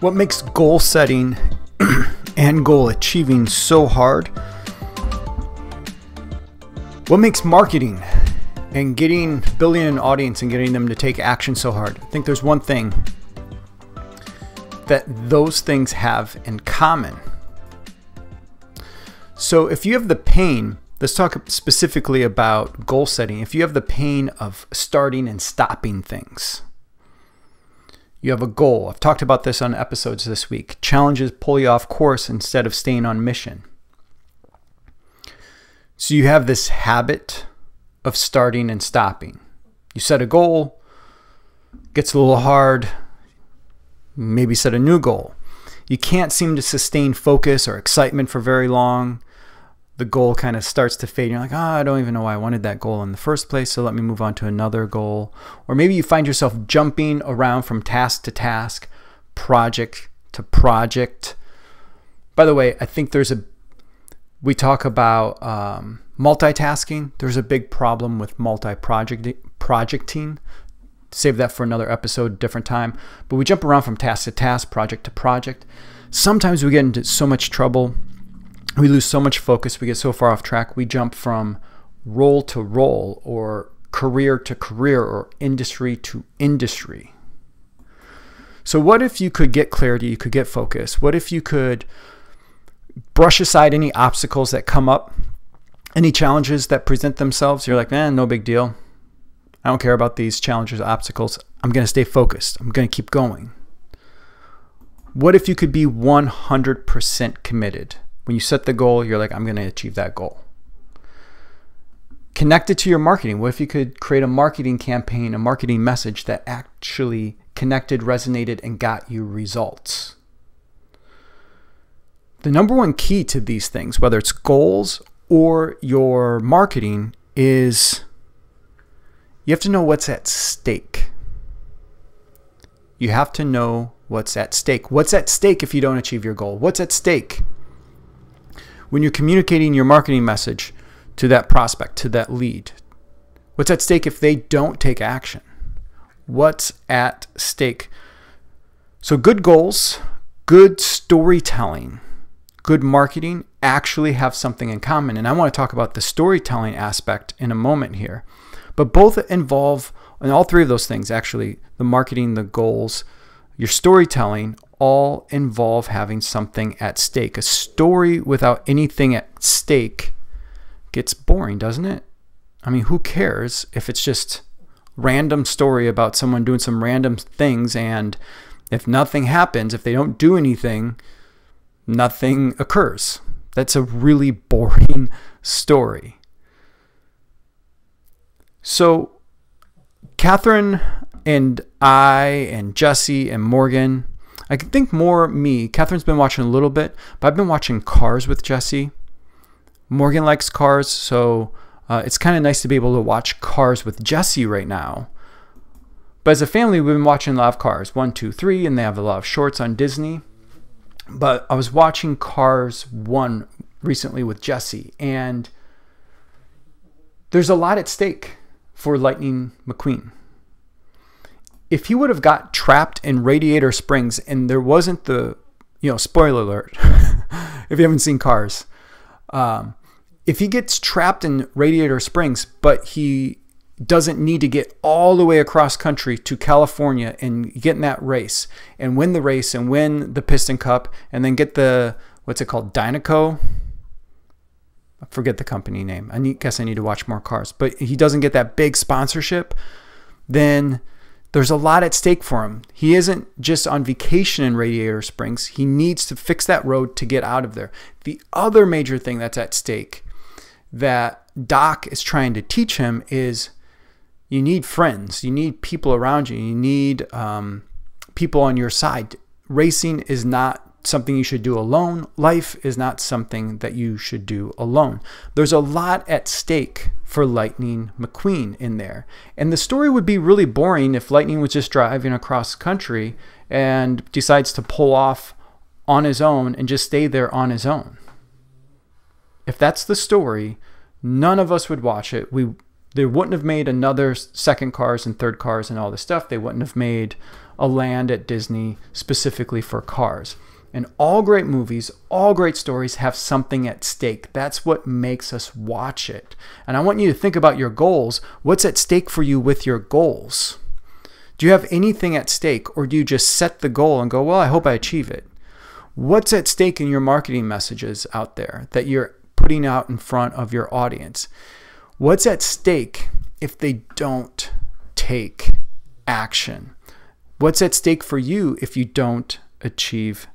What makes goal setting and goal achieving so hard? What makes marketing and getting building an audience and getting them to take action so hard? I think there's one thing that those things have in common. So if you have the pain, let's talk specifically about goal setting. If you have the pain of starting and stopping things, you have a goal. I've talked about this on episodes this week. Challenges pull you off course instead of staying on mission. So you have this habit of starting and stopping. You set a goal, gets a little hard, maybe set a new goal. You can't seem to sustain focus or excitement for very long the goal kind of starts to fade. You're like, oh, I don't even know why I wanted that goal in the first place. So let me move on to another goal. Or maybe you find yourself jumping around from task to task, project to project. By the way, I think there's a, we talk about um, multitasking. There's a big problem with multi project projecting. Save that for another episode, different time. But we jump around from task to task, project to project. Sometimes we get into so much trouble we lose so much focus, we get so far off track, we jump from role to role or career to career or industry to industry. So, what if you could get clarity, you could get focus? What if you could brush aside any obstacles that come up, any challenges that present themselves? You're like, man, no big deal. I don't care about these challenges, obstacles. I'm going to stay focused. I'm going to keep going. What if you could be 100% committed? When you set the goal, you're like, I'm going to achieve that goal. Connect it to your marketing. What if you could create a marketing campaign, a marketing message that actually connected, resonated, and got you results? The number one key to these things, whether it's goals or your marketing, is you have to know what's at stake. You have to know what's at stake. What's at stake if you don't achieve your goal? What's at stake when you're communicating your marketing message to that prospect, to that lead? What's at stake if they don't take action? What's at stake? So, good goals, good storytelling, good marketing actually have something in common. And I want to talk about the storytelling aspect in a moment here. But both involve, and all three of those things actually, the marketing, the goals, your storytelling all involve having something at stake. A story without anything at stake gets boring, doesn't it? I mean, who cares if it's just random story about someone doing some random things and if nothing happens, if they don't do anything, nothing occurs. That's a really boring story. So, Catherine and I and Jesse and Morgan, I think more me. Catherine's been watching a little bit, but I've been watching Cars with Jesse. Morgan likes Cars, so uh, it's kind of nice to be able to watch Cars with Jesse right now. But as a family, we've been watching a lot of Cars, one, two, three, and they have a lot of shorts on Disney. But I was watching Cars 1 recently with Jesse, and there's a lot at stake for Lightning McQueen if he would have got trapped in Radiator Springs and there wasn't the, you know, spoiler alert, if you haven't seen Cars, um, if he gets trapped in Radiator Springs, but he doesn't need to get all the way across country to California and get in that race and win the race and win the Piston Cup and then get the what's it called Dinoco. I forget the company name. I need, guess I need to watch more cars. But he doesn't get that big sponsorship, then there's a lot at stake for him. He isn't just on vacation in Radiator Springs. He needs to fix that road to get out of there. The other major thing that's at stake that Doc is trying to teach him is you need friends, you need people around you, you need um, people on your side racing is not something you should do alone. Life is not something that you should do alone. There's a lot at stake for Lightning McQueen in there. And the story would be really boring if Lightning was just driving across country and decides to pull off on his own and just stay there on his own. If that's the story, none of us would watch it. We they wouldn't have made another second cars and third cars and all this stuff. They wouldn't have made a land at Disney specifically for cars. And all great movies, all great stories have something at stake. That's what makes us watch it. And I want you to think about your goals. What's at stake for you with your goals? Do you have anything at stake, or do you just set the goal and go, well, I hope I achieve it? What's at stake in your marketing messages out there that you're putting out in front of your audience? What's at stake if they don't take action? What's at stake for you if you don't achieve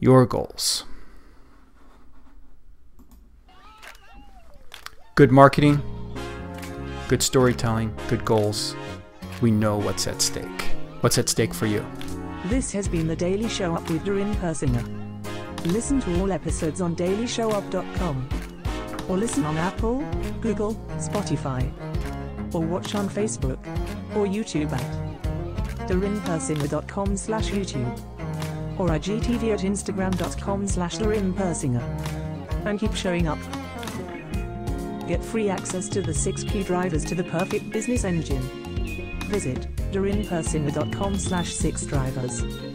your goals? Good marketing, good storytelling, good goals. We know what's at stake. What's at stake for you? This has been the Daily Show Up with Doreen Persinger. Listen to all episodes on dailyshowup.com or listen on Apple, Google, Spotify, or watch on Facebook or YouTube at dorinpersinger.com slash YouTube or IGTV at instagram.com slash dorinpersinger. And keep showing up. Get free access to the 6 key drivers to the perfect business engine. Visit dorinpersinger.com slash 6 drivers.